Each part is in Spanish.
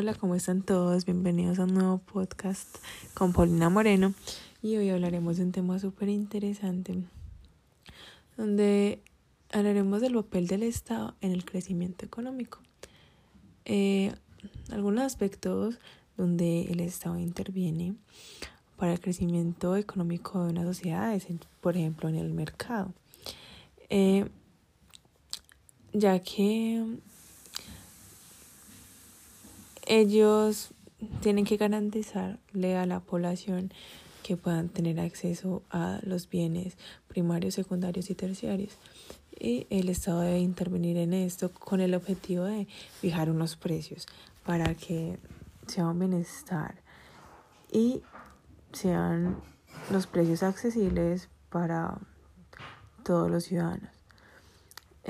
Hola, ¿cómo están todos? Bienvenidos a un nuevo podcast con Paulina Moreno y hoy hablaremos de un tema súper interesante donde hablaremos del papel del Estado en el crecimiento económico. Eh, algunos aspectos donde el Estado interviene para el crecimiento económico de una sociedad es, por ejemplo, en el mercado. Eh, ya que ellos tienen que garantizarle a la población que puedan tener acceso a los bienes primarios, secundarios y terciarios. Y el Estado debe intervenir en esto con el objetivo de fijar unos precios para que sea un bienestar y sean los precios accesibles para todos los ciudadanos.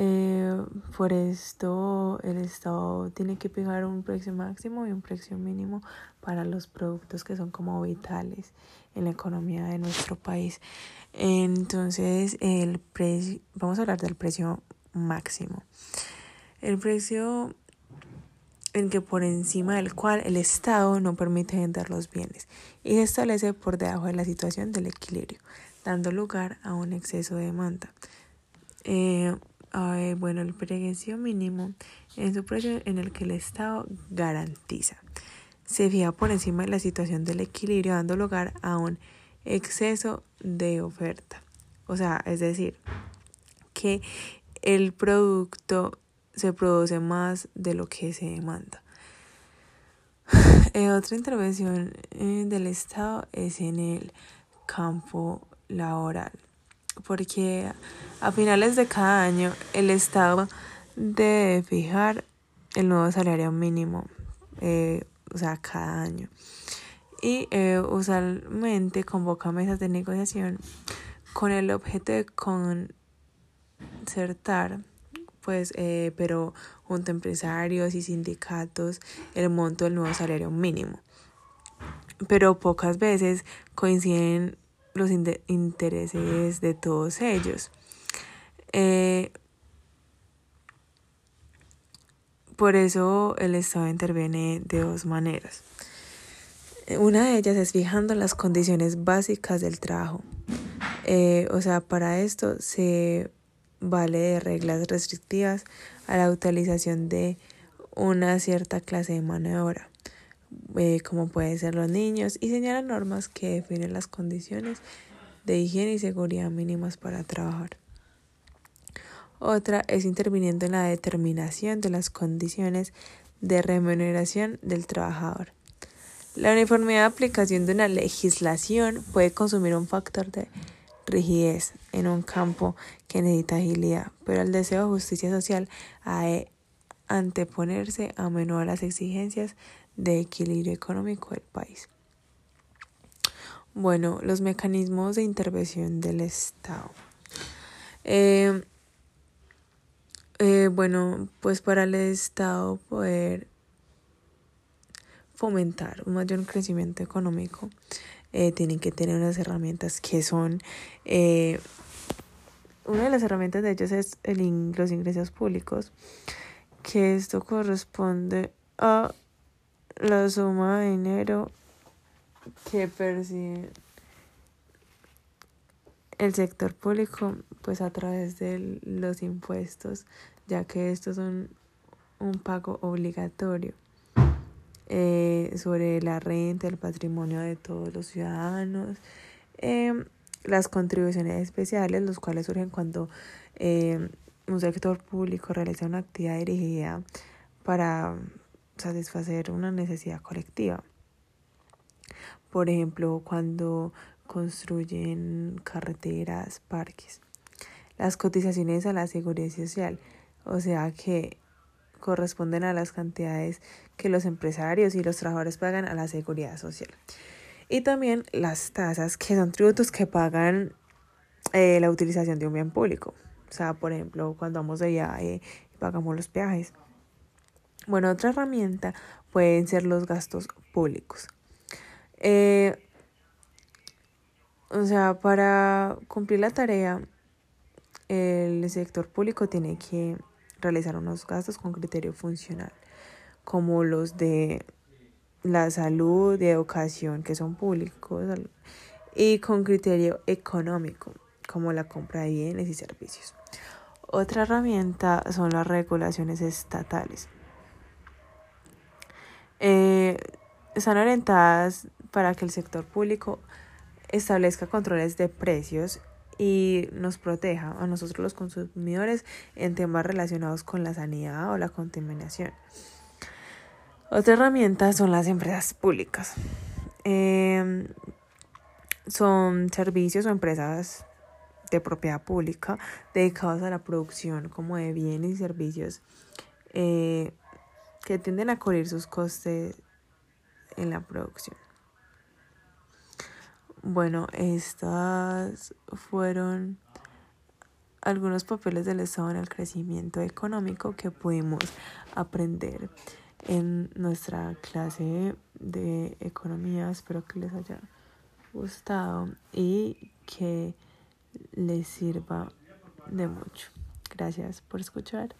Eh, por esto el Estado tiene que fijar un precio máximo y un precio mínimo para los productos que son como vitales en la economía de nuestro país. Entonces, el precio, vamos a hablar del precio máximo. El precio en que por encima del cual el Estado no permite vender los bienes y se establece por debajo de la situación del equilibrio, dando lugar a un exceso de demanda. Eh, bueno, el precio mínimo es un precio en el que el Estado garantiza. Se fija por encima de la situación del equilibrio, dando lugar a un exceso de oferta. O sea, es decir, que el producto se produce más de lo que se demanda. Eh, otra intervención eh, del Estado es en el campo laboral porque a finales de cada año el Estado debe fijar el nuevo salario mínimo, eh, o sea, cada año. Y eh, usualmente convoca mesas de negociación con el objeto de concertar, pues, eh, pero junto a empresarios y sindicatos, el monto del nuevo salario mínimo. Pero pocas veces coinciden los intereses de todos ellos. Eh, por eso el Estado interviene de dos maneras. Una de ellas es fijando las condiciones básicas del trabajo. Eh, o sea, para esto se vale de reglas restrictivas a la utilización de una cierta clase de mano de obra. Eh, como pueden ser los niños, y señala normas que definen las condiciones de higiene y seguridad mínimas para trabajar. Otra es interviniendo en la determinación de las condiciones de remuneración del trabajador. La uniformidad de aplicación de una legislación puede consumir un factor de rigidez en un campo que necesita agilidad, pero el deseo de justicia social ha de anteponerse a menudo a las exigencias de equilibrio económico del país. Bueno, los mecanismos de intervención del Estado. Eh, eh, bueno, pues para el Estado poder fomentar un mayor crecimiento económico, eh, tienen que tener unas herramientas que son, una de las herramientas de ellos es el, los ingresos públicos, que esto corresponde a la suma de dinero que percibe el sector público pues a través de los impuestos ya que estos son un pago obligatorio eh, sobre la renta, el patrimonio de todos los ciudadanos, em, las contribuciones especiales, los cuales surgen cuando em, un sector público realiza una actividad dirigida para satisfacer una necesidad colectiva. Por ejemplo, cuando construyen carreteras, parques. Las cotizaciones a la seguridad social, o sea que corresponden a las cantidades que los empresarios y los trabajadores pagan a la seguridad social. Y también las tasas, que son tributos que pagan eh, la utilización de un bien público. O sea, por ejemplo, cuando vamos de viaje y pagamos los peajes. Bueno, otra herramienta pueden ser los gastos públicos. Eh, o sea, para cumplir la tarea, el sector público tiene que realizar unos gastos con criterio funcional, como los de la salud y educación, que son públicos, y con criterio económico, como la compra de bienes y servicios. Otra herramienta son las regulaciones estatales. Eh, están orientadas para que el sector público establezca controles de precios y nos proteja a nosotros los consumidores en temas relacionados con la sanidad o la contaminación. Otra herramienta son las empresas públicas. Em, son servicios o empresas de propiedad pública dedicados a la producción como de bienes y servicios eh, que tienden a cubrir sus costes en la producción. Bueno, estas fueron algunos papeles del Estado en el crecimiento económico que pudimos aprender en nuestra clase de economía. Espero que les haya gustado y que les sirva de mucho. Gracias por escuchar.